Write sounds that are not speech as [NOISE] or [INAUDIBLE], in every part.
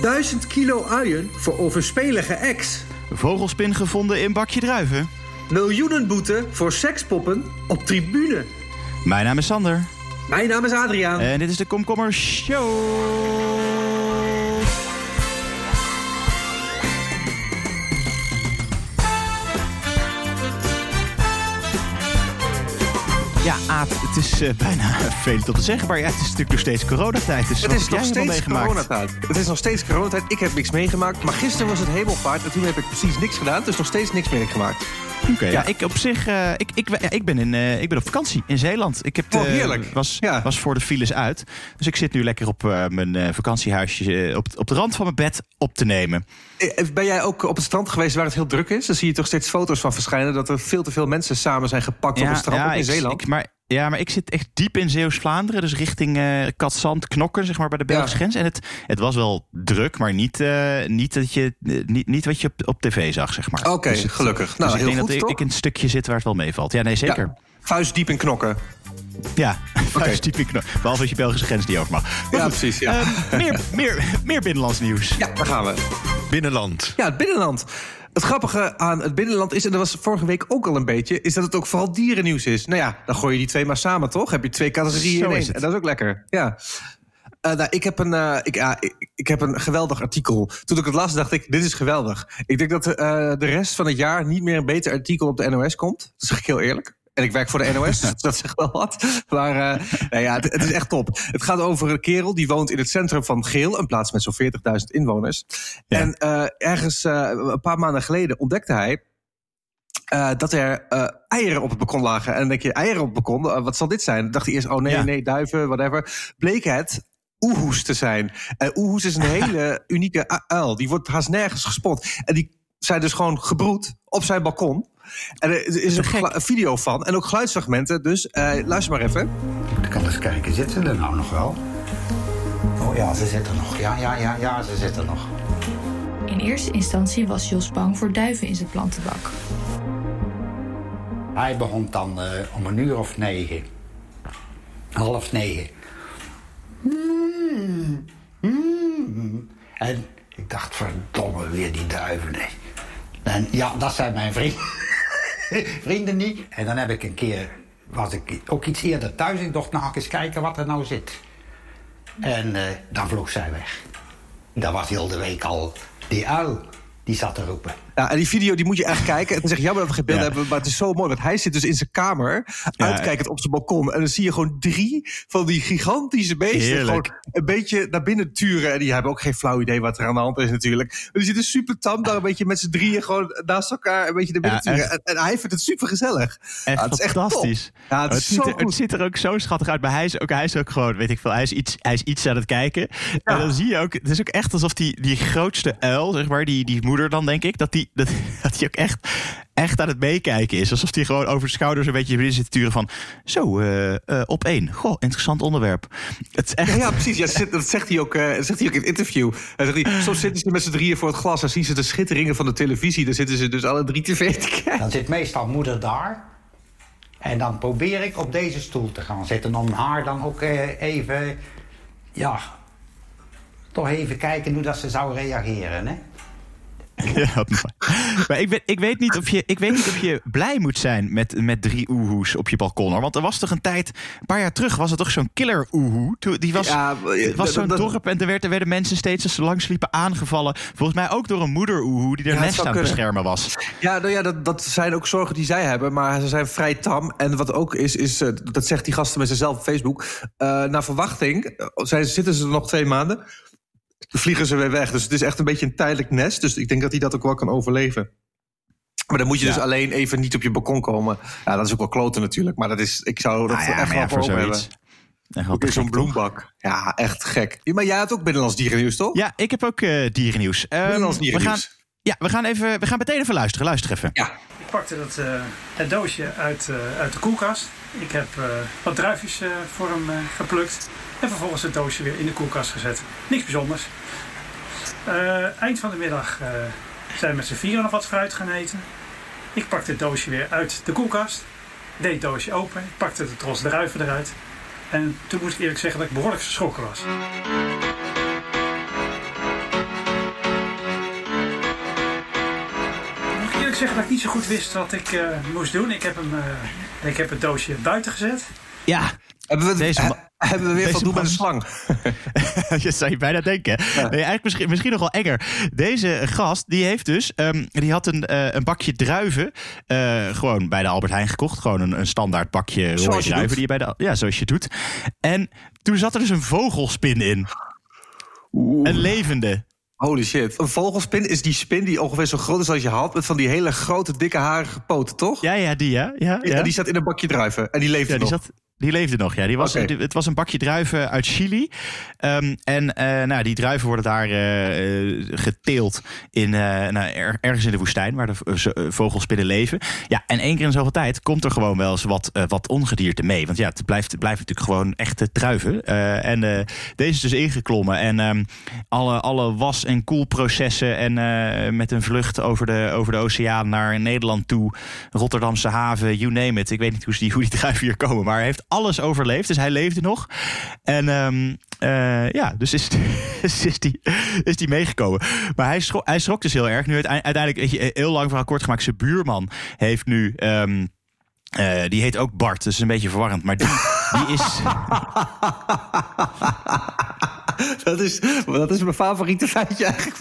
1000 kilo uien voor overspelige ex. Vogelspin gevonden in bakje druiven. Miljoenen boete voor sekspoppen op tribune. Mijn naam is Sander. Mijn naam is Adriaan. En dit is de Komkommer Show. Het is uh, bijna veel om te zeggen, maar ja, het is natuurlijk nog steeds coronatijd. Dus het is nog steeds coronatijd. Het is nog steeds coronatijd. Ik heb niks meegemaakt, maar gisteren was het hemelvaart en toen heb ik precies niks gedaan. Dus nog steeds niks meegemaakt. Oké, okay, ja. ja. ik op zich, uh, ik, ik, ja, ik, ben in, uh, ik ben op vakantie in Zeeland. Ik heb oh, heerlijk. Uh, was, ja. was voor de files uit. Dus ik zit nu lekker op mijn vakantiehuisje op, op de rand van mijn bed op te nemen. Ben jij ook op het strand geweest waar het heel druk is? Dan zie je toch steeds foto's van verschijnen dat er veel te veel mensen samen zijn gepakt op het strand in Zeeland. Ik, maar, ja, maar ik zit echt diep in Zeeuws-Vlaanderen. Dus richting uh, Katzand, Knokken, zeg maar, bij de Belgische grens. En het, het was wel druk, maar niet, uh, niet, dat je, uh, niet, niet wat je op, op tv zag, zeg maar. Oké, okay, dus gelukkig. Nou, dus heel ik denk goed, dat toch? ik een stukje zit waar het wel meevalt. Ja, nee, zeker. Ja, vuist diep in Knokken. Ja, [LAUGHS] okay. diep in Knokken. Behalve dat je Belgische grens niet over mag. Maar ja, goed, precies. Ja. meer, [LAUGHS] meer, meer binnenlands nieuws. Ja, daar gaan we. Binnenland. Ja, het binnenland. Het grappige aan het binnenland is, en dat was vorige week ook al een beetje, is dat het ook vooral dierennieuws is. Nou ja, dan gooi je die twee maar samen, toch? Heb je twee categorieën in één. En dat is ook lekker. Ja. Uh, nou, ik, heb een, uh, ik, uh, ik, ik, heb een geweldig artikel. Toen ik het las, dacht ik, dit is geweldig. Ik denk dat de rest van het jaar niet meer een beter artikel op de NOS komt. Dat zeg ik heel eerlijk. En ik werk voor de [LAUGHS] NOS, dus dat zegt wel wat. Maar uh, nou ja, het, het, is echt top. Het gaat over een kerel die woont in het centrum van Geel, een plaats met zo'n 40.000 inwoners. Ja. En uh, ergens uh, een paar maanden geleden ontdekte hij. Uh, dat er uh, eieren op het balkon lagen. En dan denk je, eieren op het balkon, uh, wat zal dit zijn? Dan dacht hij eerst, oh nee, ja. nee, duiven, whatever. Bleek het oehoes te zijn. En oehoes is een [LAUGHS] hele unieke uil. Die wordt haast nergens gespot. En die zijn dus gewoon gebroed op zijn balkon. En er is een, video van en ook geluidsfragmenten. Dus uh, luister maar even. Ik kan eens kijken, zitten ze er nou nog wel? Oh ja, ze zitten nog. Ja, ja, ja, ja, ze zitten nog. In eerste instantie was Jos bang voor duiven in zijn plantenbak. Hij begon dan uh, om een uur of negen. Half negen. Mm, mm. En ik dacht, verdomme, weer die duiven. Nee. En ja, dat zijn mijn vrienden. [LAUGHS] vrienden niet. En dan heb ik een keer, was ik ook iets eerder thuis. Ik dacht, nou, eens kijken wat er nou zit. En uh, dan vloog zij weg. Dat was heel de week al die uil. Die zat te roepen. Ja, en die video die moet je echt kijken. Het is echt jammer dat we geen beeld ja. hebben, maar het is zo mooi. Want hij zit dus in zijn kamer, uitkijkend op zijn balkon. En dan zie je gewoon drie van die gigantische beesten gewoon een beetje naar binnen turen. En die hebben ook geen flauw idee wat er aan de hand is natuurlijk. Maar die zitten super tam daar een beetje met z'n drieën gewoon naast elkaar een beetje naar binnen turen. En, en, hij vindt het super gezellig. Echt het is echt fantastisch. Ja, het, het, is ziet zo er, het ziet er ook zo schattig uit. Maar hij is ook, hij is ook gewoon, weet ik veel, hij is iets, hij is iets aan het kijken. En dan zie je ook, het is ook echt alsof die, die grootste uil, zeg maar, die, die moeder dan denk ik, dat die, dat, [LAUGHS] dat die ook echt, echt aan het meekijken is. Alsof hij gewoon over de schouders een beetje binnen zit te turen van... Zo, uh, uh, op één. Goh, interessant onderwerp. Het is echt... ja, ja, precies. Ja, dat zegt hij, ook, uh, zegt hij ook in het interview. Hij zegt hij, soms zitten ze met z'n drieën voor het glas... en zien ze de schitteringen van de televisie. Dan zitten ze dus alle drie tv te kijken. Dan zit meestal moeder daar... En dan probeer ik op deze stoel te gaan zitten... om haar dan ook even... Ja, toch even kijken hoe dat ze zou reageren, hè? [LAUGHS] Ja, maar ik, weet, ik, weet niet of je, ik weet niet of je blij moet zijn met, met drie oehoes op je balkon. Hoor. Want er was toch een tijd, een paar jaar terug, was er toch zo'n killer oehoe. Die was, ja, was zo'n dorp en er werden, werden mensen steeds als ze langs liepen aangevallen. Volgens mij ook door een moeder oehoe die er ja, nest aan het beschermen was. Ja, nou ja dat, dat zijn ook zorgen die zij hebben, maar ze zijn vrij tam. En wat ook is, is dat zegt die gasten met zichzelf op Facebook. Uh, naar verwachting zijn, zitten ze er nog twee maanden vliegen ze weer weg. Dus het is echt een beetje een tijdelijk nest. Dus ik denk dat hij dat ook wel kan overleven. Maar dan moet je ja. dus alleen even niet op je balkon komen. Ja, dat is ook wel kloten natuurlijk. Maar dat is, ik zou dat nou ja, echt wel voor hebben. Ook zo'n bloembak. Toch? Ja, echt gek. Maar jij hebt ook binnenlands dierennieuws, toch? Ja, ik heb ook uh, dierennieuws. Um, binnenlands dierennieuws. We gaan, ja, we gaan, even, we gaan meteen even luisteren. Luister even. Ja. Ik pakte dat, uh, het doosje uit, uh, uit de koelkast. Ik heb wat druifjes voor hem geplukt. [LAUGHS] En vervolgens het doosje weer in de koelkast gezet. Niks bijzonders. Eh, eind van de middag eh, zijn we met z'n vieren nog wat fruit gaan eten. Ik pakte het doosje weer uit de koelkast. Deed het doosje open. Pakte de tros druiven eruit. En toen moet ik eerlijk zeggen dat ik behoorlijk geschrokken was. Ik zeggen dat ik niet zo goed wist wat ik eh, moest doen. Ik heb, hem, ik heb het doosje buiten gezet. Ja hebben we, Deze [LAUGHS] hebben we weer van doen met de slang? [LAUGHS] je zou je bijna denken. Nee, eigenlijk misschien, misschien nog wel enger. Deze gast, die heeft dus... Um, die had een, uh, een bakje druiven... Uh, gewoon bij de Albert Heijn gekocht. Gewoon een, een standaard bakje rode druiven. Die je bij de, ja, zoals je doet. En toen zat er dus een vogelspin in. Oeh. Een levende. Holy shit. Een vogelspin is die spin die ongeveer zo groot is als je hand... met van die hele grote, dikke, harige poten, toch? Ja, ja, die, ja. ja, ja. En die zat in een bakje druiven. En die leefde ja, die nog. Zat, die leefde nog, ja. Die was, Het was een bakje druiven uit Chili. Um, en uh, nou, die druiven worden daar uh, geteeld in, uh, nou, ergens in de woestijn, waar de vogelspinnen leven. Ja, en één keer in zoveel tijd komt er gewoon wel eens wat, wat ongedierte mee. Want ja, het blijft, het blijft natuurlijk gewoon echte druiven. en deze is dus ingeklommen. En um, alle, alle was- en koelprocessen en met een vlucht over de, over de oceaan naar Nederland toe, Rotterdamse haven, you name it. Ik weet niet hoe die, hoe die druiven hier komen, maar hij heeft alles overleefd. Dus hij leefde nog. En um, uh, ja, dus [LAUGHS] is, is, die, is die meegekomen. Maar hij schrok, hij schrok dus heel erg. Nu uiteindelijk, weet je, heel lang verhaal kort gemaakt. Zijn buurman heeft nu... Um, uh, die heet ook Bart, dus een beetje verwarrend. Maar die, die is... [LAUGHS] [LAUGHS] dat, is, dat is mijn favoriete feitje eigenlijk.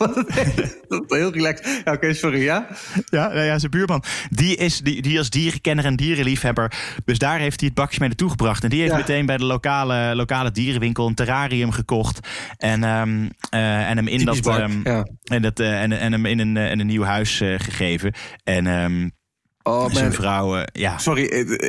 dat is heel relaxed. Ja, Oké, sorry, ja? Ja, nou ja, zijn buurman. Die is, die, die als dierenkenner en dierenliefhebber. Dus daar heeft hij het bakje mee naartoe gebracht. En die heeft meteen bij de lokale, lokale dierenwinkel een terrarium gekocht. En, um, uh, en hem in dat, um, ja. en, dat uh, en, en hem in een, in een nieuw huis uh, gegeven. En um, Oh, zijn vrouwen, ja. Sorry,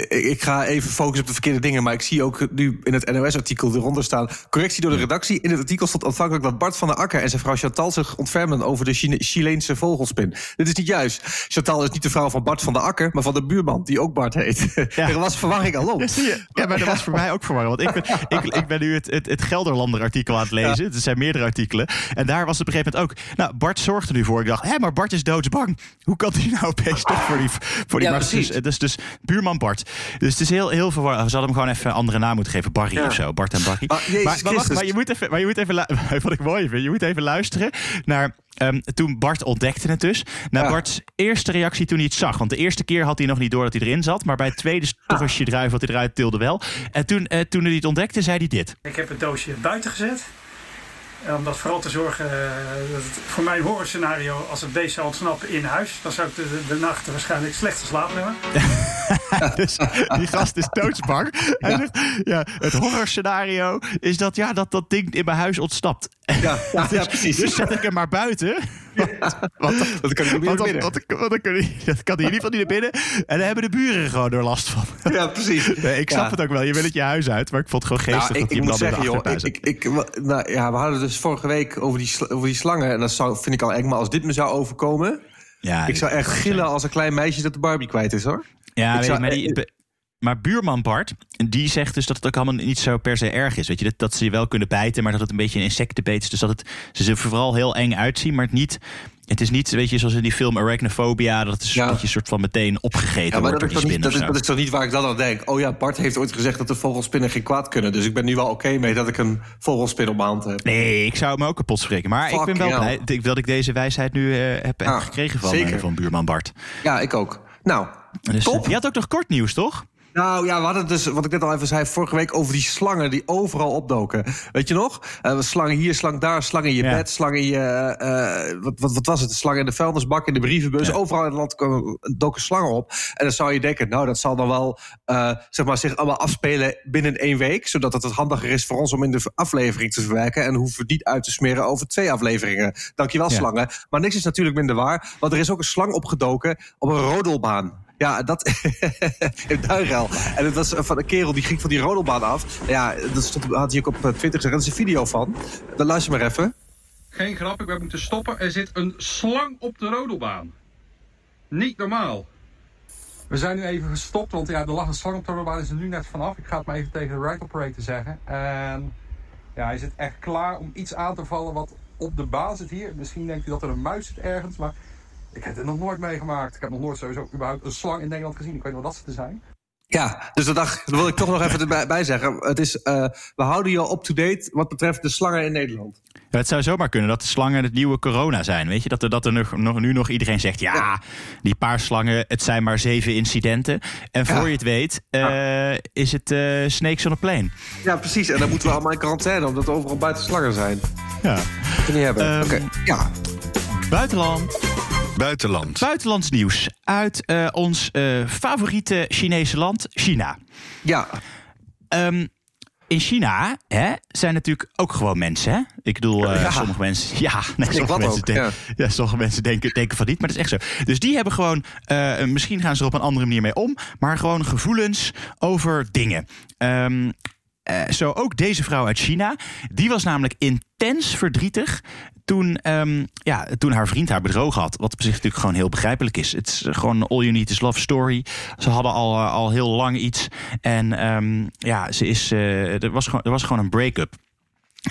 ik ga even focussen op de verkeerde dingen. Maar ik zie ook nu in het NOS-artikel eronder staan... correctie door de redactie. In het artikel stond aanvankelijk dat Bart van der Akker... en zijn vrouw Chantal zich ontfermen over de Chine Chileense vogelspin. Dit is niet juist. Chantal is niet de vrouw van Bart van der Akker... maar van de buurman, die ook Bart heet. [LAUGHS] Ja. er was verwarring al op. [LAUGHS] Ja, maar er was voor mij ook verwarring. Want ik ben, [LAUGHS] ik, ik ben nu het, het, het Gelderlander-artikel aan het lezen. Ja. Er zijn meerdere artikelen. En daar was het op een gegeven moment ook... Nou, Bart zorgde nu voor. Ik dacht, hé, maar Bart is doodsbang. Hoe kan hij nou opeens toch voor die voor die ja, precies. Dus, dus, dus buurman Bart. Dus het is heel, heel verwarrend. We zouden hem gewoon even een andere naam moeten geven. Barry ja. of zo. Bart en Barry. Maar, maar, maar, wacht, maar, je moet even, maar je moet even wat [LAUGHS] ik mooi vind. Je moet even luisteren naar Um, toen Bart ontdekte het dus. Naar ja. Bart's eerste reactie toen hij het zag. Want de eerste keer had hij nog niet door dat hij erin zat. Maar bij het tweede stofje ah. druif wat hij eruit tilde wel. En toen, uh, toen hij het ontdekte, zei hij dit. Ik heb het doosje buiten gezet. Om dat vooral te zorgen, uh, dat het, voor mijn horrorscenario, als het beest zou ontsnappen in huis, dan zou ik de, de nacht waarschijnlijk slecht geslapen hebben. [LAUGHS] dus die gast is doodsbang. [LAUGHS] Hij ja. zegt, ja, het horrorscenario is dat, ja, dat dat ding in mijn huis ontsnapt. Ja, ja, [LAUGHS] dus, ja precies. Dus zet ik hem maar buiten. [LAUGHS] Dat kan hij niet binnen. Dat kan geval niet naar binnen. En daar hebben de buren gewoon er last van. [LAUGHS] Ja, precies. Nee, ik snap ja. het ook wel. Je wil het je huis uit. Maar ik vond het gewoon geestig nou, ik, dat ik moet zeggen, joh, ik, ik, ik, nou, ja, We hadden dus vorige week over die, over die slangen. En dat zou, vind ik al eng. Maar als dit me zou overkomen... Ja, ik zou echt gillen als een klein meisje dat de Barbie kwijt is, hoor. Ja, ik zou, maar die, maar buurman Bart, die zegt dus dat het ook allemaal niet zo per se erg is. Weet je, dat, dat ze je wel kunnen bijten, maar dat het een beetje een insectenbeet is. Dus dat het, ze er vooral heel eng uitzien, maar het niet... Het is niet, weet je, zoals in die film Arachnophobia... dat is ja. een soort van meteen opgegeten ja, wordt door die spinnen. Dat, dat, is toch niet waar ik dan aan denk? Oh ja, Bart heeft ooit gezegd dat de vogelspinnen geen kwaad kunnen. Dus ik ben nu wel oké okay mee dat ik een vogelspin op mijn hand heb. Nee, ik zou me ook kapot spreken. Maar Fuck ik ben wel blij dat ik deze wijsheid nu uh, heb, heb gekregen van, uh, van buurman Bart. Ja, ik ook. Nou, dus, top. Je had ook nog kort nieuws, toch? Nou ja, we hadden dus, wat ik net al even zei, vorige week over die slangen die overal opdoken. Weet je nog? Uh, slangen hier, slang daar, slang in je ja. bed, slang in je. Uh, wat, wat, wat, was het? Slang in de vuilnisbak, in de brievenbus. Ja. Overal in het land doken slangen op. En dan zou je denken, nou, dat zal dan wel uh, zeg maar, zich allemaal afspelen binnen één week. Zodat het het handiger is voor ons om in de aflevering te verwerken. En hoeven we niet uit te smeren over twee afleveringen. Dankjewel, ja. slangen. Maar niks is natuurlijk minder waar. Want er is ook een slang opgedoken op een rodelbaan. Ja, dat [LAUGHS] in Duinrel. En het was van een kerel die ging van die rodelbaan af. Ja, dat stond, had hij ook op Twitter gezegd. Er is een video van. Dan luister maar even. Geen grap, ik heb moeten stoppen. Er zit een slang op de rodelbaan. Niet normaal. We zijn nu even gestopt, want ja, er lag een slang op de rodelbaan. Is er nu net vanaf. Ik ga het maar even tegen de ride operator zeggen. En ja, hij zit echt klaar om iets aan te vallen wat op de baan zit hier. Misschien denkt hij dat er een muis zit ergens, maar... Ik heb het nog nooit meegemaakt. Ik heb nog nooit sowieso überhaupt een slang in Nederland gezien. Ik weet niet wat dat ze te zijn. Ja, dus dat, dacht, dat wil ik toch nog even erbij zeggen. Het is, uh, we houden je up-to-date wat betreft de slangen in Nederland. Ja, het zou zomaar kunnen dat de slangen het nieuwe corona zijn. Weet je, dat er, dat er nog, nog, nu nog iedereen zegt... ja, die paar slangen, het zijn maar zeven incidenten. En voor je het weet, uh, is het uh, snakes on a plane. Ja, precies. En dan moeten we allemaal in quarantaine... omdat er overal buiten slangen zijn. Ja. Dat we niet hebben. Um, Oké, ja. Buitenland. Buitenland. Buitenlands nieuws uit uh, ons uh, favoriete Chinese land, China. Ja. Um, in China hè, zijn natuurlijk ook gewoon mensen. Hè? Ik bedoel, uh, ja. sommige mensen. [LAUGHS] Ja, nee, sommige, mensen, denken, ja. ja. sommige mensen denken, denken van niet, maar dat is echt zo. Dus die hebben gewoon, uh, misschien gaan ze er op een andere manier mee om, maar gewoon gevoelens over dingen. Um, uh, zo ook deze vrouw uit China. Die was namelijk intens verdrietig toen, um, ja, toen haar vriend haar bedrogen had. Wat op zich natuurlijk gewoon heel begrijpelijk is. Het is gewoon all you need is love story. Ze hadden al, uh, al heel lang iets. En um, ja, ze is, uh, er, was gewoon, er was gewoon een break-up.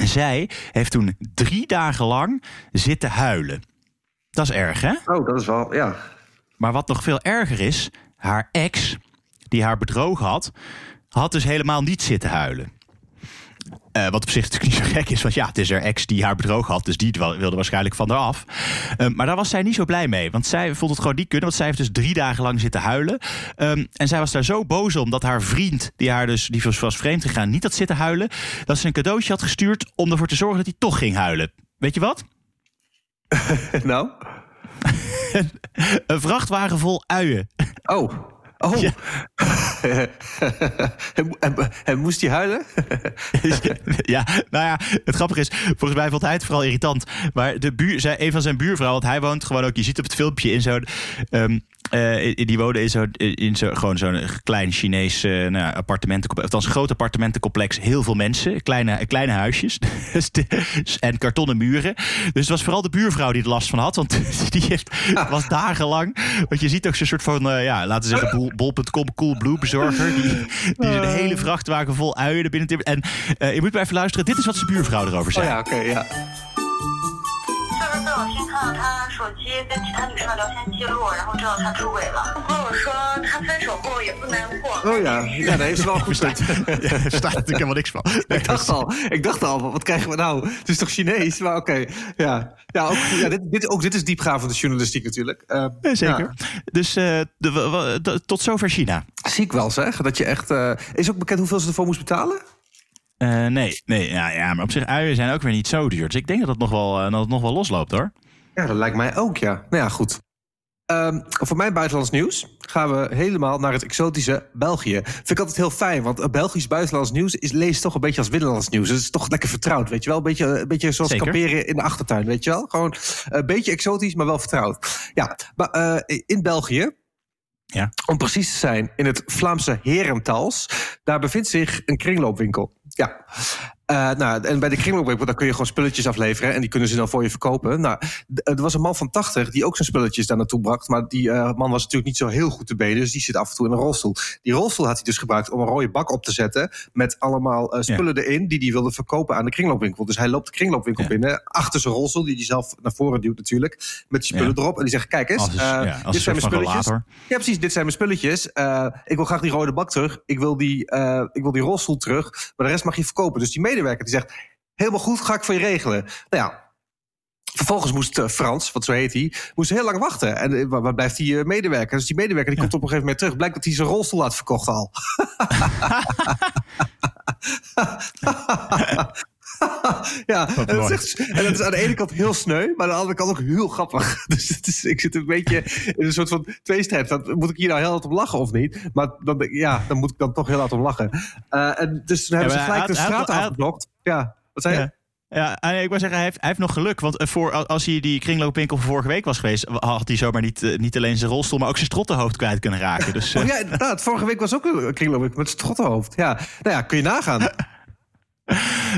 Zij heeft toen drie dagen lang zitten huilen. Dat is erg, hè? Oh, dat is wel, ja. Maar wat nog veel erger is, haar ex, die haar bedrogen had, had dus helemaal niet zitten huilen. Uh, wat op zich natuurlijk niet zo gek is, want ja, het is haar ex die haar bedrogen had, dus die wilde waarschijnlijk van haar af. Uh, maar daar was zij niet zo blij mee, want zij vond het gewoon niet kunnen, want zij heeft dus drie dagen lang zitten huilen. Um, en zij was daar zo boos om dat haar vriend, die haar dus, die was vreemd gegaan, niet had zitten huilen, dat ze een cadeautje had gestuurd om ervoor te zorgen dat hij toch ging huilen. Weet je wat? [LAUGHS] nou? [LAUGHS] een vrachtwagen vol uien. Oh. Oh, ja. [LAUGHS] en, en, moest hij huilen? [LAUGHS] ja, nou ja, het grappige is, volgens mij vond hij het vooral irritant. Maar de buur, zei een van zijn buurvrouwen, want hij woont gewoon ook, je ziet op het filmpje in zo'n. Um, uh, die wonen in zo'n in zo, gewoon zo'n klein Chinees uh, nou, appartementencomplex. Althans, groot appartementencomplex. Heel veel mensen, kleine, kleine huisjes. [LAUGHS] en kartonnen muren. Dus het was vooral de buurvrouw die er last van had. Want [LAUGHS] die heeft, was dagenlang. Want je ziet ook zo'n soort van, uh, ja, laten we zeggen, bol.com Coolblue bezorger. Die, die een hele vrachtwagen vol uien er binnen timmert. En je moet maar even luisteren. Dit is wat zijn buurvrouw erover zei. Oh ja, oké, okay, ja. 就是在我先看到他手机跟其他女生的聊天记录，然后知道他出轨了。他跟我说他分手后也不难过。Oh ja, ja, daar heeft ze wel goed staat. [LAUGHS] ja, daar staat natuurlijk helemaal niks van. ik dacht al, ik dacht al, wat krijgen we nou? Het is toch Chinees? Maar oké, okay. ja. Ja, ook, ja dit, dit, ook dit is diepgravende journalistiek natuurlijk. Uh, ja, zeker. Ja. Dus uh, de, de, tot zover China. Ziek wel zeg, dat je echt... Uh, is ook bekend hoeveel ze ervoor moest betalen? Uh, nee, nee ja, ja, maar op zich uien zijn ook weer niet zo duur. Dus ik denk dat het nog wel, uh, dat het nog wel losloopt hoor. Ja, dat lijkt mij ook, ja. Nou ja, goed. Um, voor mijn buitenlands nieuws gaan we helemaal naar het exotische België. Vind ik altijd heel fijn, want Belgisch buitenlands nieuws is, leest toch een beetje als binnenlands nieuws. Het is toch lekker vertrouwd, weet je wel? Een beetje, een beetje zoals Zeker. kamperen in de achtertuin, weet je wel? Gewoon een beetje exotisch, maar wel vertrouwd. Ja, maar uh, in België ja. Om precies te zijn, in het Vlaamse Herentals, daar bevindt zich een kringloopwinkel. Ja. Uh, nou, en bij de kringloopwinkel daar kun je gewoon spulletjes afleveren en die kunnen ze dan voor je verkopen. Nou, er was een man van 80 die ook zijn spulletjes daar naartoe bracht, maar die uh, man was natuurlijk niet zo heel goed te benen, dus die zit af en toe in een rolstoel. Die rolstoel had hij dus gebruikt om een rode bak op te zetten met allemaal uh, spullen ja. erin die hij wilde verkopen aan de kringloopwinkel. Dus hij loopt de kringloopwinkel ja. binnen achter zijn rolstoel, die hij zelf naar voren duwt natuurlijk, met die spullen ja. erop en die zegt: kijk eens, als, ja, als dit zijn mijn spulletjes. Relator. Ja, precies, dit zijn mijn spulletjes. ik wil graag die rode bak terug. Ik wil die, ik wil die rolstoel terug, maar de rest mag je verkopen. Dus die medewerker die zegt Helemaal goed, ga ik voor je regelen. Nou ja, Vervolgens moest uh, Frans, wat zo heet hij, moest heel lang wachten. En uh, waar blijft die uh, medewerker? Dus die medewerker die ja. komt op een gegeven moment terug. Blijkt dat hij zijn rolstoel had verkocht al. [LAUGHS] [LAUGHS] [LAUGHS] [LAUGHS] ja, en dat, is, en dat, is aan de ene kant heel sneu, maar aan de andere kant ook heel grappig. [LAUGHS] Dus het is, ik zit een beetje in een soort van tweestrijd. Dat, moet ik hier nou heel hard om lachen of niet? Maar dan, ja, dan moet ik dan toch heel hard om lachen. en dus toen hebben ja, ze gelijk de straat afgeblokt. Ja, wat zei je? Ja. Ja, ik wil zeggen, hij heeft, hij heeft nog geluk. Want voor, als hij die kringloopwinkel van vorige week was geweest... had hij zomaar niet, niet alleen zijn rolstoel... maar ook zijn strottenhoofd kwijt kunnen raken. Dus, oh ja, inderdaad. Vorige week was ook een kringloopwinkel met strottenhoofd. Ja, nou ja, kun je nagaan. [LAUGHS]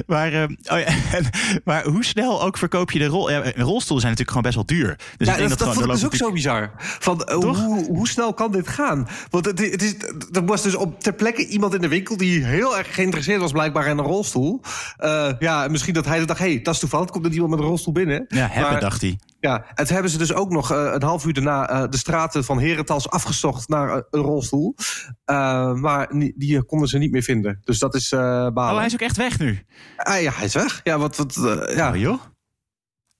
maar, uh, oh ja, [LAUGHS] maar hoe snel ook verkoop je de rol? Ja, rolstoelen zijn natuurlijk gewoon best wel duur. Dus ja, ik denk dat, dat, dat is ook zo bizar. Van, uh, hoe, hoe, snel kan dit gaan? Want het, het is, er was dus op ter plekke iemand in de winkel die heel erg geïnteresseerd was, blijkbaar in een rolstoel. Uh, ja, misschien dat hij dacht: hé, hey, dat is toevallig. Komt er iemand met een rolstoel binnen? Ja, hebben, maar, dacht hij. Ja, het hebben ze dus ook nog een half uur daarna de straten van Herentals afgezocht naar een rolstoel. maar die, die, konden ze niet meer vinden. Dus dat is balen. Oh, hij is ook echt weg nu? Ah, ja, hij is weg. Ja, wat... wat ja. Oh, joh.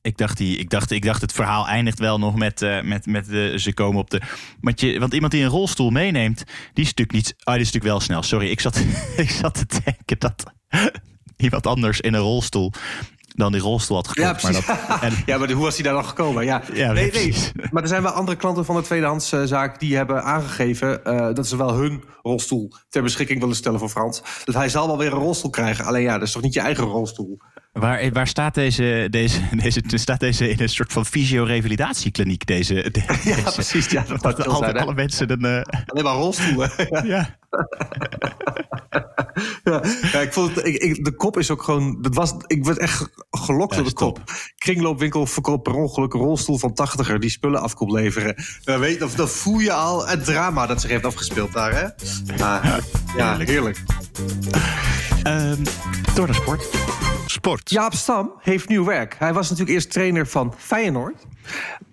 Ik dacht, die, ik, dacht, ik dacht, het verhaal eindigt wel nog met, met, met de, ze komen op de. Want, je, want iemand die een rolstoel meeneemt, die is natuurlijk niet. Ah, die is natuurlijk wel snel. Sorry, ik zat, [LAUGHS] ik zat te denken dat [LAUGHS] iemand anders in een rolstoel dan die rolstoel had gekocht. Ja, maar dat, en... [LAUGHS] ja, maar hoe was hij daar dan gekomen? Ja, ja nee, nee. Maar er zijn wel andere klanten van de tweedehandszaak die hebben aangegeven uh, dat ze wel hun rolstoel ter beschikking willen stellen voor Frans. Dus hij zal wel weer een rolstoel krijgen. Alleen ja, dat is toch niet je eigen rolstoel? Waar, waar staat deze, deze, [LAUGHS] deze, staat deze in een soort van fysio-revalidatiekliniek? Deze, [LAUGHS] de, ja, precies. Ja, dat, dat alle, alle mensen een. Uh... Alleen maar rolstoelen. ja. ja. Ja, ik vond het, ik, ik, de kop is ook gewoon. Dat was, ik werd echt gelokt door de kop. Kringloopwinkel verkoopt per ongeluk een rolstoel van tachtiger die spullen af komt leveren. Dan, weet, dat, dat voel je al het drama dat zich heeft afgespeeld daar, hè? ja, ja, heerlijk. Um, door naar sport. Sport. Jaap Stam heeft nieuw werk. Hij was natuurlijk eerst trainer van Feyenoord.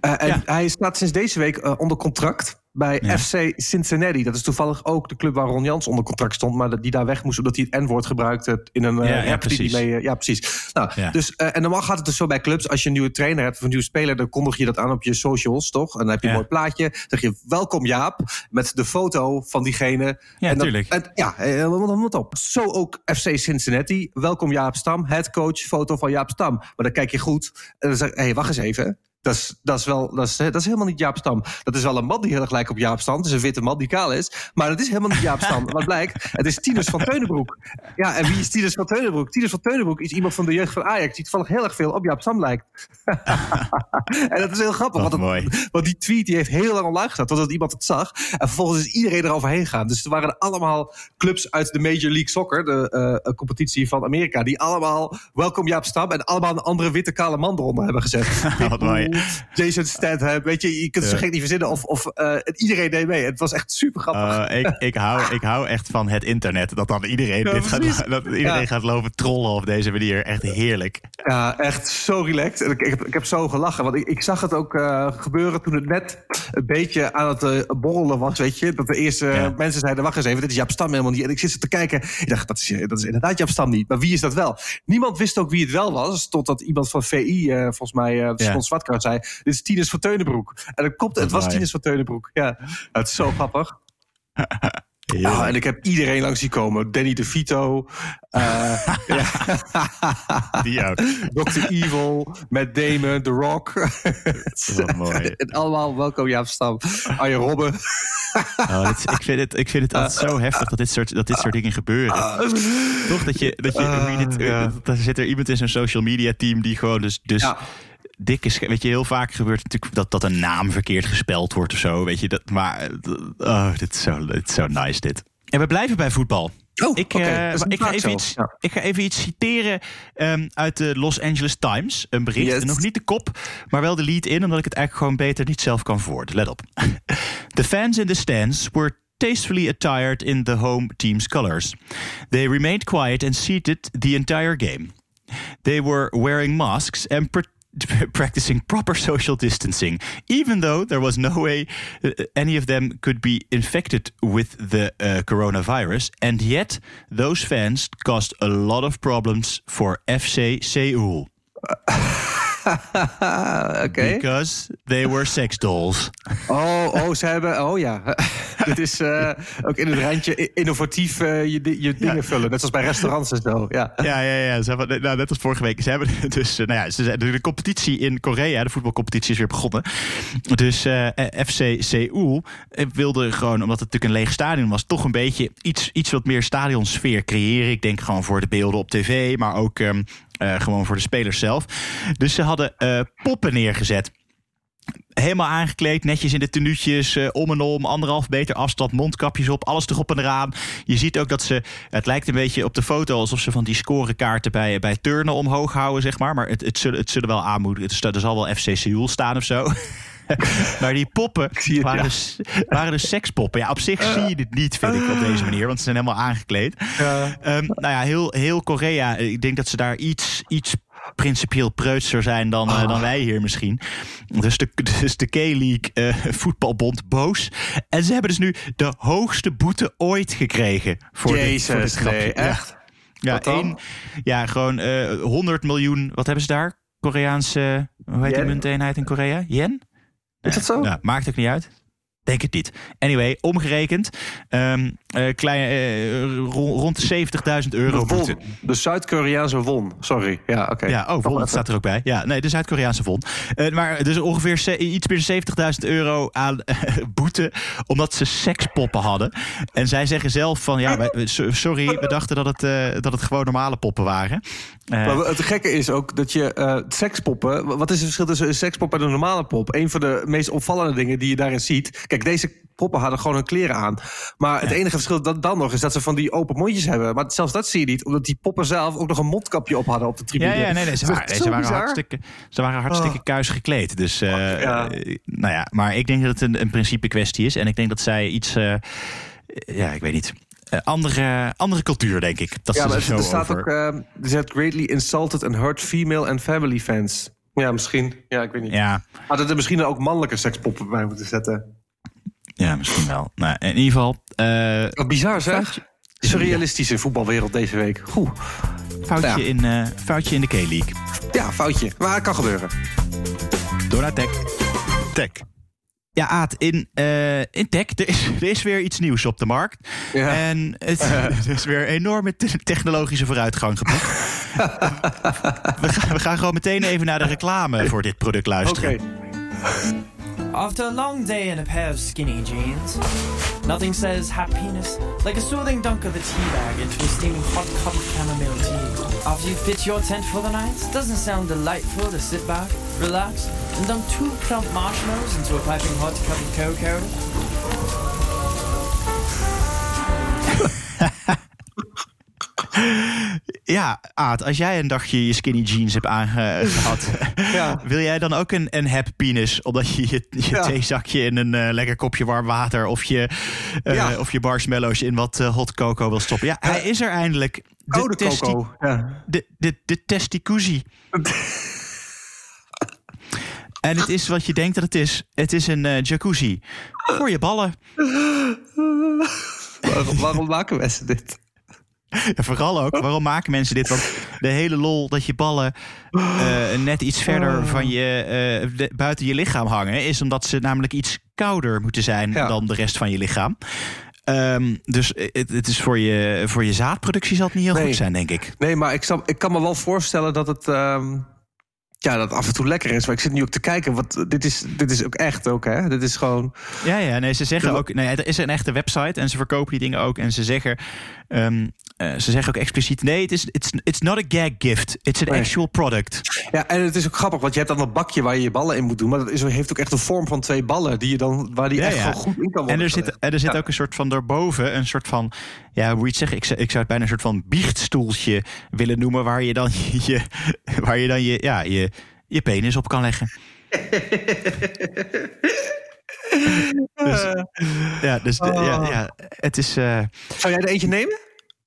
Uh, en ja. hij staat sinds deze week uh, onder contract bij FC Cincinnati. Dat is toevallig ook de club waar Ron Jans onder contract stond, maar die daar weg moest omdat hij het N-woord gebruikte in een ja, ja, precies. Die mee, ja, precies. Nou, Dus, uh, en normaal gaat het dus zo bij clubs. Als je een nieuwe trainer hebt of een nieuwe speler, dan kondig je dat aan op je socials, toch? En dan heb je een mooi plaatje. Dan zeg je welkom Jaap met de foto van diegene. Ja, natuurlijk. En, ja, helemaal moet op. Zo ook FC Cincinnati. Welkom Jaap Stam, head coach, foto van Jaap Stam. Maar dan kijk je goed en dan zeg je, hé, hey, wacht eens even. Dat is, dat is wel, dat is, dat is helemaal niet Jaap Stam. Dat is wel een man die heel erg lijkt op Jaap Stam. Het is een witte man die kaal is. Maar dat is helemaal niet Jaap Stam. Wat blijkt, het is Tinus van Teunenbroek. Ja, en wie is Tinus van Teunenbroek? Tinus van Teunenbroek is iemand van de jeugd van Ajax... die toevallig heel erg veel op Jaap Stam lijkt. [LAUGHS] en dat is heel grappig. want, het, want, die tweet die heeft heel lang online gestaan... totdat iemand het zag. En vervolgens is iedereen eroverheen gegaan. Dus er waren allemaal clubs uit de Major League Soccer... de uh, competitie van Amerika... die allemaal welkom Jaap Stam... en allemaal een andere witte kale man eronder hebben gezet. [LAUGHS] Wat mooi. [LAUGHS] Jason Statham. Weet je, je kunt het zo gek niet verzinnen. Of, of uh, iedereen deed mee. Het was echt super grappig. Uh, ik, ik, hou, ik hou echt van het internet. Dat dan iedereen, ja, dit gaat, [LAUGHS] dat iedereen ja. gaat lopen trollen op deze manier. Echt heerlijk. Ja, echt zo relaxed. Ik, ik, heb, ik heb zo gelachen. Want ik, ik zag het ook uh, gebeuren toen het net een beetje aan het borrelen was. Weet je, dat de eerste ja. mensen zeiden: Wacht eens even, dit is Jaap Stam helemaal niet. En ik zit te kijken. Ik dacht: Dat is, dat is inderdaad Jaap Stam niet. Maar wie is dat wel? Niemand wist ook wie het wel was. Totdat iemand van VI, volgens mij, uh, ja. Zwartkart zei: Dit is Tinus van Teunenbroek. En dan komt, het was Tinus van Teunenbroek. Ja, het is zo grappig. [LAUGHS] Ja, en ik heb iedereen langs zien komen. Danny DeVito. [LAUGHS] Uh, Die ook. Dr. Evil. Matt Damon. The Rock. [LAUGHS] Wat mooi. En allemaal welkom Jaap Stam. Arjen Robben. Oh, dit, ik, vind het, ik vind het altijd zo heftig dat dit soort, dat dit soort dingen gebeuren. Toch dat je... Dat je uh. Dan zit er iemand in zo'n social media team die gewoon dus... dus ja dik is. Weet je, heel vaak gebeurt natuurlijk dat, dat een naam verkeerd gespeld wordt of zo. Weet je, dat, maar oh, dit, is zo, dit is zo nice dit. En we blijven bij voetbal. Oh, ik, okay. uh, ik, ga even iets, ja. ik ga even iets citeren um, uit de Los Angeles Times. Een bericht, yes. nog niet de kop, maar wel de lead-in... omdat ik het eigenlijk gewoon beter niet zelf kan voort. Let op. [LAUGHS] the fans in the stands were tastefully attired in the home team's colors. They remained quiet and seated the entire game. They were wearing masks and [LAUGHS] practicing proper social distancing, even though there was no way uh, any of them could be infected with the uh, coronavirus. And yet, those fans caused a lot of problems for FC Seoul. [LAUGHS] [LAUGHS] okay. Because they were sex dolls. Oh, oh ze hebben. Oh ja. [LAUGHS] Dit is uh, ook in het rijntje innovatief uh, je, je dingen ja. vullen. Net zoals bij restaurants en zo. Ja, ja, ja. ja. Ze hebben, nou, net als vorige week. Ze hebben [LAUGHS] dus. Nou ja, ze, de, de competitie in Korea, de voetbalcompetitie, is weer begonnen. Dus FC Seoul wilde gewoon, omdat het natuurlijk een leeg stadion was, toch een beetje iets, iets wat meer stadionsfeer creëren. Ik denk gewoon voor de beelden op tv, maar ook. Um, uh, gewoon voor de spelers zelf. Dus ze hadden uh, poppen neergezet. Helemaal aangekleed, netjes in de tenuutjes, uh, om en om, anderhalf meter afstand, mondkapjes op, alles erop en eraan. Je ziet ook dat ze, het lijkt een beetje op de foto alsof ze van die scorekaarten bij, bij turnen omhoog houden, zeg maar. Maar het, het, zullen, het zullen wel aanmoedigen. Er zal wel FC Seoul staan of zo. [LAUGHS] [LAUGHS] maar die poppen waren, dus, waren dus sekspoppen. Ja, op zich zie je dit niet, vind ik, op deze manier. Want ze zijn helemaal aangekleed. Ja. Um, nou ja, heel, heel Korea. Ik denk dat ze daar iets, iets principieel preutser zijn dan, uh, dan wij hier misschien. Dus de, dus de K-League uh, voetbalbond boos. En ze hebben dus nu de hoogste boete ooit gekregen. Voor Jezus, dit, voor dit nee, echt? Ja, één, ja gewoon uh, 100 miljoen. Wat hebben ze daar? Koreaanse, hoe heet Yen? die munteenheid in Korea? Yen? Is dat zo? Nou, maakt ook niet uit. Denk het niet. Anyway, omgerekend. Um, uh, klein, uh, rond de 70.000 euro de won. De Zuid-Koreaanse won. Sorry. Ja, oké. Okay. Ja, oh, won, dat staat er ook bij. Ja, nee, de Zuid-Koreaanse won. Uh, maar dus ongeveer iets meer dan 70.000 euro aan [LAUGHS] boete. Omdat ze sekspoppen hadden. En zij zeggen zelf van, ja, wij, sorry, we dachten dat het, dat het gewoon normale poppen waren. maar het gekke is ook dat je sekspoppen... Wat is het verschil tussen een sekspop en een normale pop? Een van de meest opvallende dingen die je daarin ziet... Kijk, deze poppen hadden gewoon hun kleren aan. Maar het enige verschil dat dan nog is dat ze van die open mondjes hebben. Maar zelfs dat zie je niet, omdat die poppen zelf ook nog een mondkapje op hadden op de tribune. Ja, ja nee, nee, ze, waren, nee, ze waren hartstikke, ze waren hartstikke oh. kuis gekleed. Dus, uh, ja. nou ja, maar ik denk dat het een, een principe kwestie is. En ik denk dat zij iets, uh, ja, ik weet niet. Uh, andere, andere cultuur, denk ik. Dat ja, maar er, er staat over... ook... Uh, ze greatly insulted and hurt female and family fans. Ja, misschien. Ja, ik weet niet. Ja. Hadden er misschien ook mannelijke sekspoppen bij moeten zetten. Ja, misschien wel. Nou, in ieder geval... Uh, Wat bizar zeg. Surrealistisch in voetbalwereld deze week. Goed. Foutje, ja. in, uh, foutje in de K-League. Ja, foutje. Maar het kan gebeuren. Door naar Tech. Tech. Ja, Aad, in, uh, in tech, er is, er is weer iets nieuws op de markt. Ja. En het, er [LAUGHS] [LAUGHS] is weer enorme technologische vooruitgang geboekt. [LAUGHS] we, gaan, we gaan gewoon meteen even naar de reclame voor dit product luisteren. Oké. Okay. After a long day in a pair of skinny jeans, nothing says happiness like a soothing dunk of a tea bag into a steaming hot cup of chamomile tea. After you've pitched your tent for the night, doesn't sound delightful to sit back, relax, and dump two plump marshmallows into a piping hot cup of cocoa? Ja, Aad, als jij een dagje je skinny jeans hebt aangehad, [LAUGHS] ja. wil jij dan ook een, een happy penis? Omdat je je, je ja. theezakje in een uh, lekker kopje warm water of je, uh, ja. of je marshmallows in wat uh, hot cocoa wil stoppen. Ja, hij is er eindelijk. De Oude coco. Ja. De, de, de testicuzi. [LAUGHS] en het is wat je denkt dat het is. Het is een jacuzzi. Voor je ballen. waarom, waarom maken we dit? Ja, vooral ook, waarom maken mensen dit? Want de hele lol dat je ballen uh, net iets verder Oh. van je, uh, de, buiten je lichaam hangen, is omdat ze namelijk iets kouder moeten zijn Ja. dan de rest van je lichaam. Ehm, dus het, het is voor je, voor je zaadproductie zal het niet heel Nee. goed zijn, denk ik. Nee, maar ik, snap, ik kan me wel voorstellen dat het. ehm, ja, dat af en toe lekker is. Maar ik zit nu ook te kijken. Want dit is, dit is ook echt ook, hè? Dit is gewoon. Ja, ja, nee, ze zeggen ook. Nee, er is een echte website en ze verkopen die dingen ook. En ze zeggen, ehm, eh, ze zeggen ook expliciet: nee, het is it's, it's not a gag gift. It's an Nee. actual product. Ja, en het is ook grappig, want je hebt dan dat bakje waar je je ballen in moet doen. Maar dat is, heeft ook echt een vorm van twee ballen die je dan, waar die Ja, echt ja. gewoon goed in kan worden. En er zit, en er zit Ja. ook een soort van daarboven, een soort van, ja, hoe je het zeggen, ik, zou- ik zou het bijna een soort van biechtstoeltje willen noemen, waar je dan [LAUGHS] je, waar je, dan je, ja, je, je penis op kan leggen. [LAUGHS] dus, ja, dus ja, Oh. ja, het is. eh, Zou jij er eentje nemen?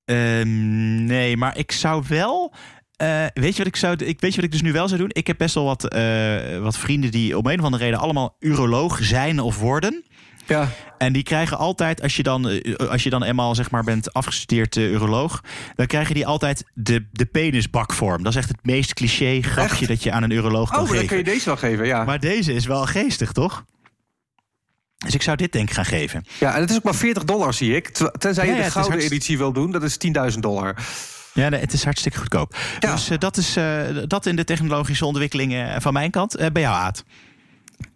Ehm, nee, maar ik zou wel. eh, weet, je wat ik zou, ik, weet je wat ik dus nu wel zou doen? Ik heb best wel wat, eh, wat vrienden die om een of andere reden allemaal uroloog zijn of worden. Ja. En die krijgen altijd, als je dan, eh, als je dan eenmaal zeg maar bent afgestudeerd eh, uroloog, dan krijgen die altijd de, de penisbakvorm. Dat is echt het meest cliché grapje Echt? dat je aan een uroloog kan Oh, maar dan geven. kun je deze wel geven, ja. Maar deze is wel geestig, toch? Dus ik zou dit denk ik gaan geven. Ja, en het is ook maar 40 dollar, zie ik. Tenzij je Ja, ja, de is gouden hartst- editie wil doen, dat is 10.000 dollar. Ja, nee, het is hartstikke goedkoop. Ja. Dus eh, dat is dat in de technologische ontwikkelingen van mijn kant. Bij jou, Aad.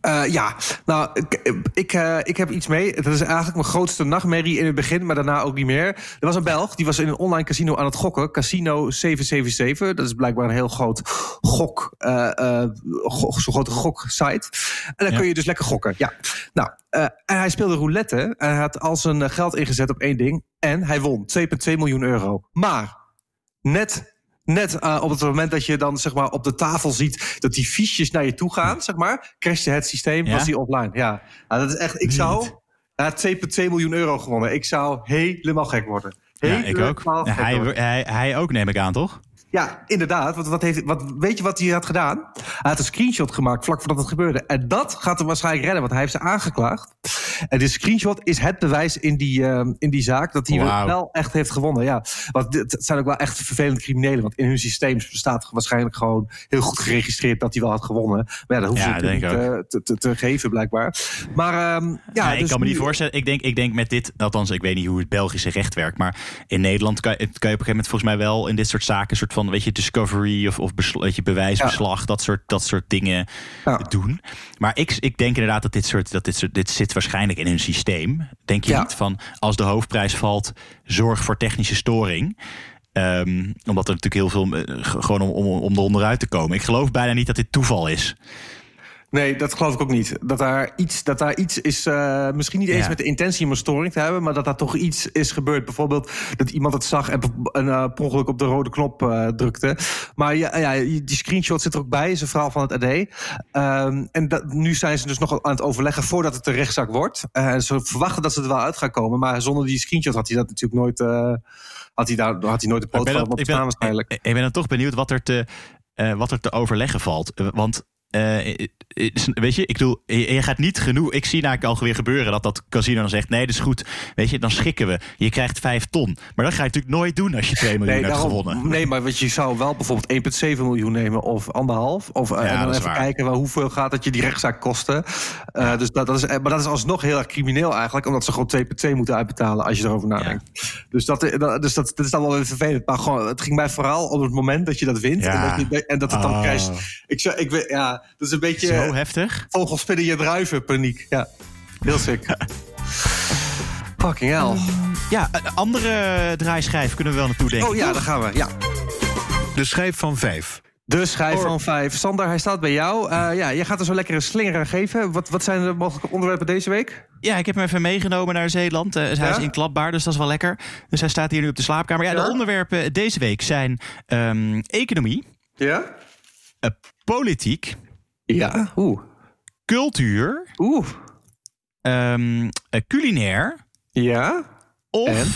Uh, ja, nou, ik, ik, uh, ik, heb iets mee. Dat is eigenlijk mijn grootste nachtmerrie in het begin, maar daarna ook niet meer. Er was een Belg, die was in een online casino aan het gokken. Casino 777. Dat is blijkbaar een heel groot gok, uh, zo'n grote goksite. En dan ja. kun je dus lekker gokken. Ja. Nou, en hij speelde roulette. En hij had al zijn geld ingezet op één ding. En hij won 2,2 miljoen euro. Maar net net uh, op het moment dat je dan zeg maar op de tafel ziet dat die fiches naar je toe gaan, zeg maar, crashte het systeem, ja? was die offline. Ja, nou, dat is echt. Ik zou. Had 2,2 miljoen euro gewonnen. Ik zou helemaal gek worden. Helemaal ja, ik ook. Hij, hij, hij ook, neem ik aan, toch? Ja, inderdaad. Wat, wat heeft, wat, weet je wat hij had gedaan? Hij had een screenshot gemaakt vlak voordat het gebeurde. En dat gaat hem waarschijnlijk redden, want hij heeft ze aangeklaagd. En de screenshot is het bewijs in die, uh, in die zaak dat hij wow. wel echt heeft gewonnen. Ja, want het zijn ook wel echt vervelende criminelen. Want in hun systeem staat waarschijnlijk gewoon heel goed geregistreerd dat hij wel had gewonnen. Maar ja, dat hoeft ja, ze niet uh, te, te, te, geven, blijkbaar. Maar um, ja, nee, dus ik kan me niet voorstellen. Ik denk, ik denk met dit, althans, ik weet niet hoe het Belgische recht werkt. Maar in Nederland kan, kan je op een gegeven moment volgens mij wel in dit soort zaken een soort van, weet je, discovery of, of weet je, bewijsbeslag, ja. dat, soort, dat soort dingen ja. doen. Maar ik, ik denk inderdaad dat dit soort, dat dit soort, dit zit waarschijnlijk in hun systeem. Denk je ja. niet van als de hoofdprijs valt, zorg voor technische storing. Um, omdat er natuurlijk heel veel, uh, gewoon om, om, om onderuit te komen. Ik geloof bijna niet dat dit toeval is. Nee, dat geloof ik ook niet. Dat daar iets, dat daar iets is, uh, misschien niet eens ja. met de intentie om een storing te hebben, maar dat daar toch iets is gebeurd. Bijvoorbeeld dat iemand het zag en een uh, per ongeluk op de rode knop uh, drukte. Maar ja, ja, die screenshot zit er ook bij, is een verhaal van het AD. Um, en dat, nu zijn ze dus nog aan het overleggen voordat het een rechtszaak wordt. En ze verwachten dat ze er wel uit gaan komen, maar zonder die screenshot had hij dat natuurlijk nooit. had hij daar had hij nooit de poot van op staan waarschijnlijk. Ik, ben dan toch benieuwd wat er te, wat er te overleggen valt. Want weet je, ik bedoel, je, gaat niet genoeg. Ik zie eigenlijk alweer gebeuren dat dat casino dan zegt: nee, dat is goed. Weet je, dan schikken we. Je krijgt vijf ton. Maar dat ga je natuurlijk nooit doen als je 2 miljoen nee, hebt daarom, gewonnen. Nee, maar wat je zou wel bijvoorbeeld 1,7 miljoen nemen of anderhalf. Of ja, en dan even waar. kijken hoeveel gaat dat je die rechtszaak kosten. Uh, ja. dus dat, dat is, maar dat is alsnog heel erg crimineel eigenlijk, omdat ze gewoon 2,2 moeten uitbetalen als je erover nadenkt. Ja. Dus, dat, dus dat, dat is dan wel weer vervelend. Maar gewoon, het ging mij vooral om het moment dat je dat wint. En, dat je, en dat het dan oh. crasht. Ik, ik, ja, dat is een beetje... Zo heftig? Vogelspinnen je druiven, paniek. Ja, heel sick. [LAUGHS] Fucking hell. Ja, een andere draaischijf kunnen we wel naartoe denken. Oh ja, daar gaan we, ja. De schijf van vijf. De schijf van vijf. Sander, hij staat bij jou. Uh, ja, je gaat er zo lekker een slinger aan geven. Wat, wat zijn de mogelijke onderwerpen deze week? Ja, ik heb hem even meegenomen naar Zeeland. Uh, hij ja? is inklapbaar, dus dat is wel lekker. Dus hij staat hier nu op de slaapkamer. Ja, ja? de onderwerpen deze week zijn um, economie. Ja? Uh, politiek. Ja, oeh. Cultuur. Oeh. Um, culinair. Ja. Of en?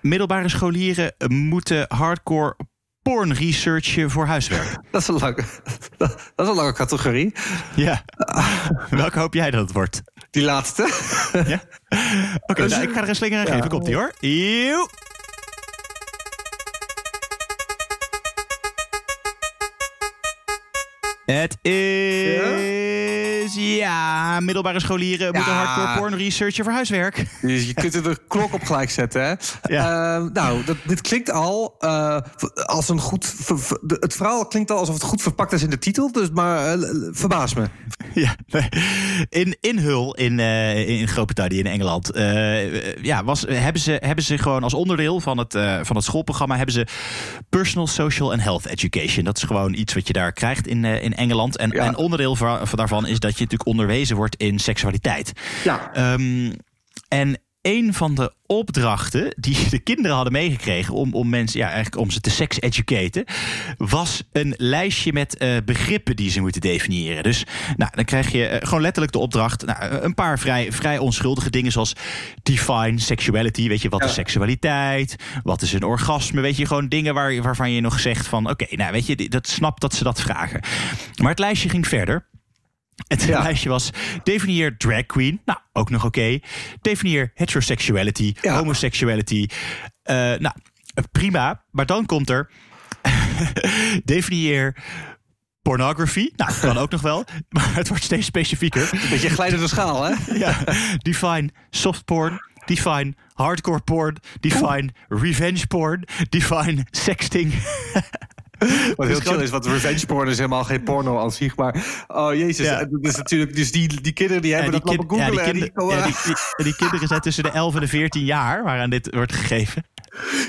middelbare scholieren moeten hardcore porn researchen voor huiswerk. [LAUGHS] Dat is een lange, dat is een lange categorie. Ja. Welke hoop jij dat het wordt? Die laatste. Ja? Oké, okay, dus, nou, ik ga er een slinger aan ja. geven. Komt-ie hoor. Eeuw. Het is... ja middelbare scholieren ja. moeten hardcore porn researchen voor huiswerk. Dus je kunt er de klok op gelijk zetten, hè? Ja. Uh, nou, dat, dit klinkt al uh, als een goed... Het verhaal klinkt al alsof het goed verpakt is in de titel. Dus maar uh, verbaas me. [LAUGHS] Ja, in, in Hull, in, in Groot-Brittannië, in Engeland... ja, was, hebben, ze, hebben ze gewoon als onderdeel van het, van het schoolprogramma... hebben ze Personal, Social and Health Education. Dat is gewoon iets wat je daar krijgt in, in Engeland. En, ja. en onderdeel van, daarvan is dat je natuurlijk onderwezen wordt in seksualiteit. Ja. Um, en een van de opdrachten die de kinderen hadden meegekregen om, om mensen, ja, eigenlijk om ze te sex educaten, was een lijstje met uh, begrippen die ze moeten definiëren. Dus nou, dan krijg je uh, gewoon letterlijk de opdracht. Nou, een paar vrij, vrij onschuldige dingen zoals define sexuality. Weet je, wat ja. is seksualiteit? Wat is een orgasme? Weet je, gewoon dingen waar, waarvan je nog zegt van oké, okay, nou weet je, dat snapt dat ze dat vragen. Maar het lijstje ging verder. Het ja. lijstje was definieer drag queen. Nou, ook nog oké. Okay. Definieer heterosexuality, ja. homosexuality. Uh, nou, prima. Maar dan komt er... [LAUGHS] definieer pornography. Nou, kan ook nog wel. [LAUGHS] Maar het wordt steeds specifieker. Een beetje glijdende schaal, hè? [LAUGHS] ja. Define soft porn. Define hardcore porn. Define Oeh. revenge porn. Define sexting. Wat heel chill is, want revenge porn is helemaal geen porno aan zich. Maar, oh jezus. Ja. Dat is natuurlijk, dus die, die kinderen die hebben Ja, dat lopen kind- ja, googelen. die en die, kinder- ja, die, die- die [LAUGHS] kinderen zijn tussen de 11 en de 14 jaar waaraan dit wordt gegeven.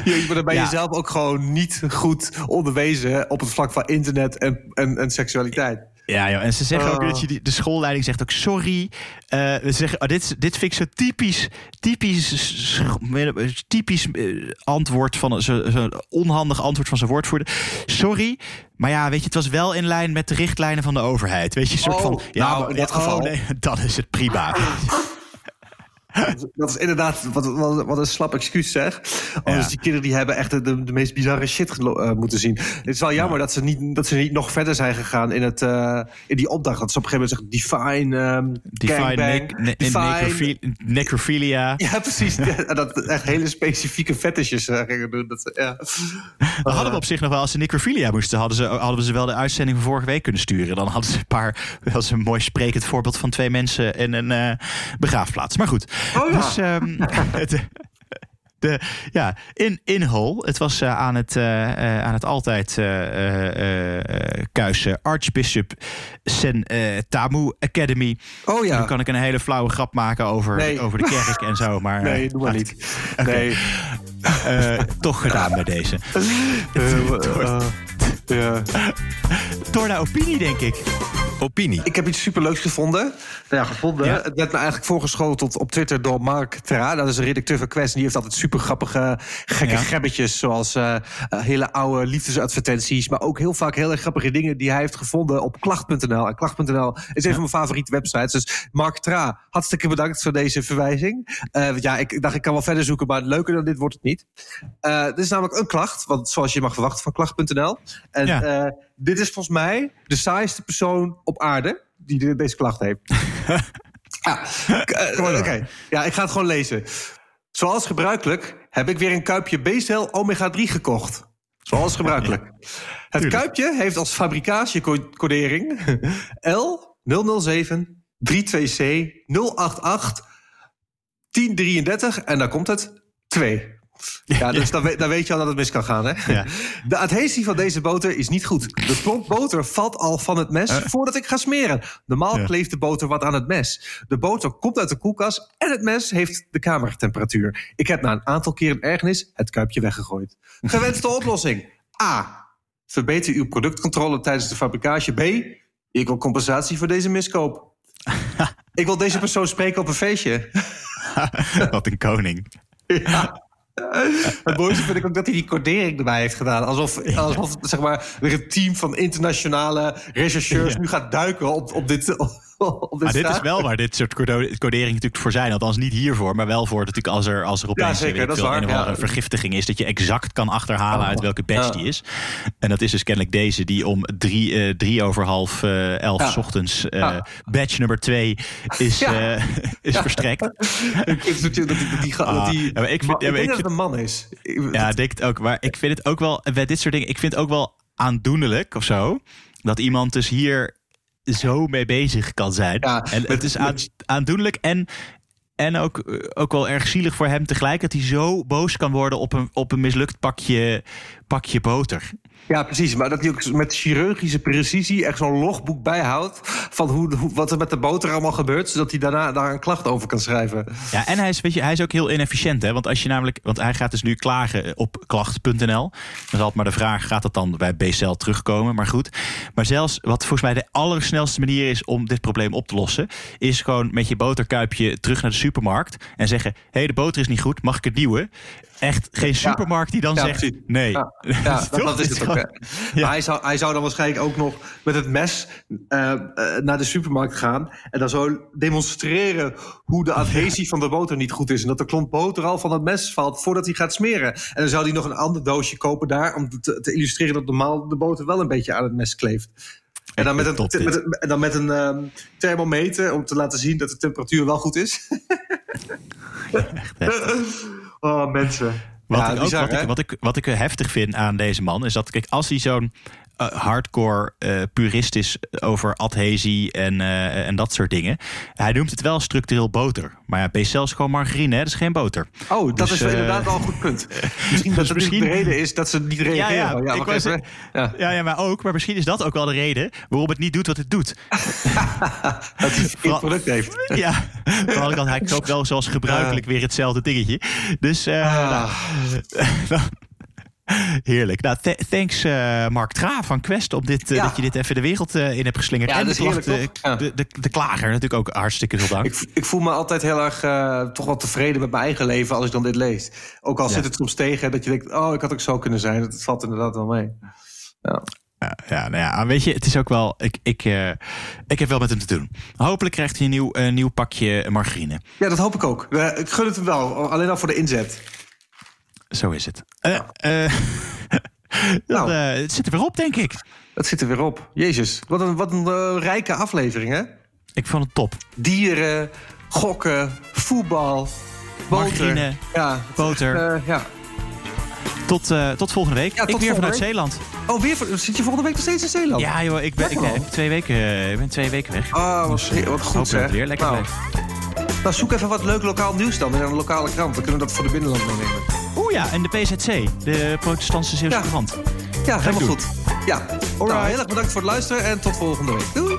Jezus, maar dan ben je Ja. zelf ook gewoon niet goed onderwezen op het vlak van internet en, en, en seksualiteit. Ja, joh. en ze zeggen ook Oh. dat je die, de schoolleiding zegt ook sorry. Eh, ze zeggen, oh, dit, dit vind ik zo typisch, typisch, sch- typisch eh, antwoord van zo'n zo onhandig antwoord van zijn woordvoerder. Sorry, maar ja, weet je, het was wel in lijn met de richtlijnen van de overheid. Weet je, een soort Oh, van. Ja, nou, maar- in dat oh, geval. nee, [LAUGHS] dan is het prima. [LAUGHS] Dat is inderdaad wat, wat, wat een slap excuus zeg. Oh, Ja. Die kinderen die hebben echt de, de, meest bizarre shit eh, moeten zien. Het is wel jammer dat, ze niet, dat ze niet nog verder zijn gegaan in, het, eh, in die opdracht. Dat ze op een gegeven moment zeggen define, ehm Define gangbang, ne- necrophilia. Ja, precies. [LAUGHS] Dat echt hele specifieke fetishes eh, gingen doen. Dat, ja. Hadden we op zich nog wel, als ze necrophilia moesten, hadden, ze, hadden we ze wel de uitzending van vorige week kunnen sturen. Dan hadden ze een paar, wel een mooi sprekend voorbeeld van twee mensen in een begraafplaats. Maar goed. Oh ja. Dus ehm, [LAUGHS] de, de, ja, in, in Hull. Het was eh, aan, het, eh, eh, aan het altijd eh eh, eh, kuise Archbishop Sen Tamu Academy. Oh ja. Nu kan ik een hele flauwe grap maken over, Nee. over de kerk en zo. Maar, [LAUGHS] Nee, doe maar niet. Nee. toch gedaan bij deze. [LAUGHS] Eh, ja. Door naar opinie, denk ik. Opinie. Ik heb iets superleuks gevonden. Nou ja, gevonden. Ja. Het werd me eigenlijk voorgeschoteld op Twitter door Mark Tra. Dat is een redacteur van Quest. En die heeft altijd super grappige, gekke Ja. gebbetjes. Zoals eh, eh, hele oude liefdesadvertenties. Maar ook heel vaak hele grappige dingen die hij heeft gevonden op klacht.nl. En klacht.nl is een van mijn favoriete websites. Dus Mark Tra, hartstikke bedankt voor deze verwijzing. Eh, want ja, ik dacht ik kan wel verder zoeken. Maar leuker dan dit wordt het niet. Eh dit is namelijk een klacht. Want zoals je mag verwachten van klacht.nl. En Ja. eh, dit is volgens mij de saaiste persoon op aarde die de- deze klacht heeft. [LAUGHS] ja, eh, oké. ja, ik ga het gewoon lezen. Zoals gebruikelijk heb ik weer een kuipje B-cel omega-3 gekocht. Zoals gebruikelijk. [LAUGHS] het tuurlijk. kuipje heeft als fabricatiecodering L007 [LAUGHS] 32C 088 1033 en daar komt het 2. Ja, dus dan, weet, dan weet je al dat het mis kan gaan, hè? Ja. [LAUGHS] De adhesie van deze boter is niet goed. De klomp boter valt al van het mes voordat ik ga smeren. Normaal Eh. Ja. kleeft de boter wat aan het mes. De boter komt uit de koelkast en het mes heeft de kamertemperatuur. Ik heb na een aantal keren ergernis het kuipje weggegooid. [LAUGHS] Gewenste oplossing. A. Verbeter uw productcontrole tijdens de fabricage. B. Ik wil compensatie voor deze miskoop. [LAUGHS] ik wil deze persoon spreken op een feestje. Wat een koning. Ja. [LAUGHS] Het mooiste vind ik ook dat hij die codering erbij heeft gedaan. Alsof, alsof zeg maar, weer een team van internationale rechercheurs nu gaat duiken op, op dit. Op dit Maar dit is wel waar dit soort codering natuurlijk voor zijn. Althans niet hiervoor, maar wel voor natuurlijk als er, als er opeens Ja, zeker, ik dat veel, waar, een ja. vergiftiging is. Dat je exact kan achterhalen Oh, uit welke batch ja. die is. En dat is dus kennelijk deze die om drie, eh, drie over half eh, elf. 's ochtends Ja. batch nummer twee is, [LAUGHS] is verstrekt. [LAUGHS] Ik vind dat die, dat die, dat die, Ah, dat die ik vind- maar denk ik dat het een man is. Ik- Ja, ik denk het ook. Maar ik vind het ook wel, bij dit soort dingen, ik vind het ook wel aandoenlijk of zo. Dat iemand dus hier zo mee bezig kan zijn. Ja, en met- het is aan, aandoenlijk en, en ook, eh, ook wel erg zielig voor hem tegelijk. Dat hij zo boos kan worden op een, op een mislukt pakje, pakje boter. Ja, precies. Maar dat hij ook met chirurgische precisie echt zo'n logboek bijhoudt. van hoe, wat er met de boter allemaal gebeurt. zodat hij daarna daar een klacht over kan schrijven. Ja, en hij is, weet je, hij is ook heel inefficiënt. Hè? Want als je namelijk, want hij gaat dus nu klagen op klacht.nl. Dan is altijd maar de vraag: gaat dat dan bij BCL terugkomen? Maar goed. Maar zelfs wat volgens mij de allersnelste manier is om dit probleem op te lossen, is gewoon met je boterkuipje terug naar de supermarkt en zeggen: hé, hey, de boter is niet goed, mag ik het nieuwe? Echt geen supermarkt die dan Ja, zegt: precies. nee. Ja, [LAUGHS] ja dat, is het ook. Maar hij, zou, hij zou dan waarschijnlijk ook nog met het mes eh, eh, naar de supermarkt gaan. En dan zo demonstreren hoe de adhesie van de boter niet goed is. En dat de klomp boter al van het mes valt voordat hij gaat smeren. En dan zou hij nog een ander doosje kopen daar. Om te, te illustreren dat normaal de boter wel een beetje aan het mes kleeft. En dan met een, met en dan met een ehm, thermometer om te laten zien dat de temperatuur wel goed is. [LAUGHS] oh, mensen. Wat, Ja, ik ook, bizar, wat, ik, wat, ik, wat ik heftig vind aan deze man is dat, kijk, als hij zo'n. Eh, hardcore eh, purist is over adhesie en, eh, en dat soort dingen. Hij noemt het wel structureel boter. Maar ja, BCL is gewoon margarine, hè? dat is geen boter. Oh, dat Dus, is inderdaad wel een goed punt. [LAUGHS] Misschien dat dus het misschien- de reden is dat ze niet reageren. Ja, ja, ik Ja. Ja, maar ook. Maar misschien is dat ook wel de reden waarom het niet doet wat het doet. [LAUGHS] Dat hij een Vooral- product heeft. [LAUGHS] Ja, vooral kant, hij koopt wel zoals gebruikelijk weer hetzelfde dingetje. Dus nou, nou, [LAUGHS] heerlijk. Nou, th- thanks eh, Mark Tra van Quest op dit, eh, Ja. dat je dit even de wereld eh, in hebt geslingerd. Ja, en dat is de, heerlijk? Ja. de, de, de klager natuurlijk ook hartstikke veel dank. Ik, ik voel me altijd heel erg eh, toch wel tevreden met mijn eigen leven als ik dan dit lees. Ook al Ja. zit het soms tegen dat je denkt, oh, ik had ook zo kunnen zijn. Het valt inderdaad wel mee. Ja. Ja, ja, nou ja, weet je, het is ook wel. Ik, ik, eh, ik heb wel met hem te doen. Hopelijk krijgt hij een nieuw, nieuw pakje margarine. ja, dat hoop ik ook. Eh, ik gun het hem wel, alleen al voor de inzet. Zo is het. Eh, eh, [LAUGHS] Nou. dan, eh, het zit er weer op, denk ik. Dat zit er weer op. Jezus, wat een, wat een rijke aflevering, hè? Ik vond het top. Dieren, gokken, voetbal, boter. Margarine, ja, boter. ja. Tot, tot volgende week. Ja, ik tot weer volgende vanuit week. Zeeland. Oh, weer, zit je volgende week nog steeds in Zeeland? Ja, joh, ik ben, ik, ik twee weken, ik ben twee weken weg. Oh, wat, Dus, wat ik goed, dat het weer lekker nou. Nou, zoek even wat leuk lokaal nieuws dan in een lokale krant. Dan kunnen we dat voor de binnenland meenemen. Oeh ja, en de PZC, de Protestantse Zeeuwse Ja. krant. Ja, helemaal goed. Ja, nou, heel erg bedankt voor het luisteren en tot volgende week. Doei!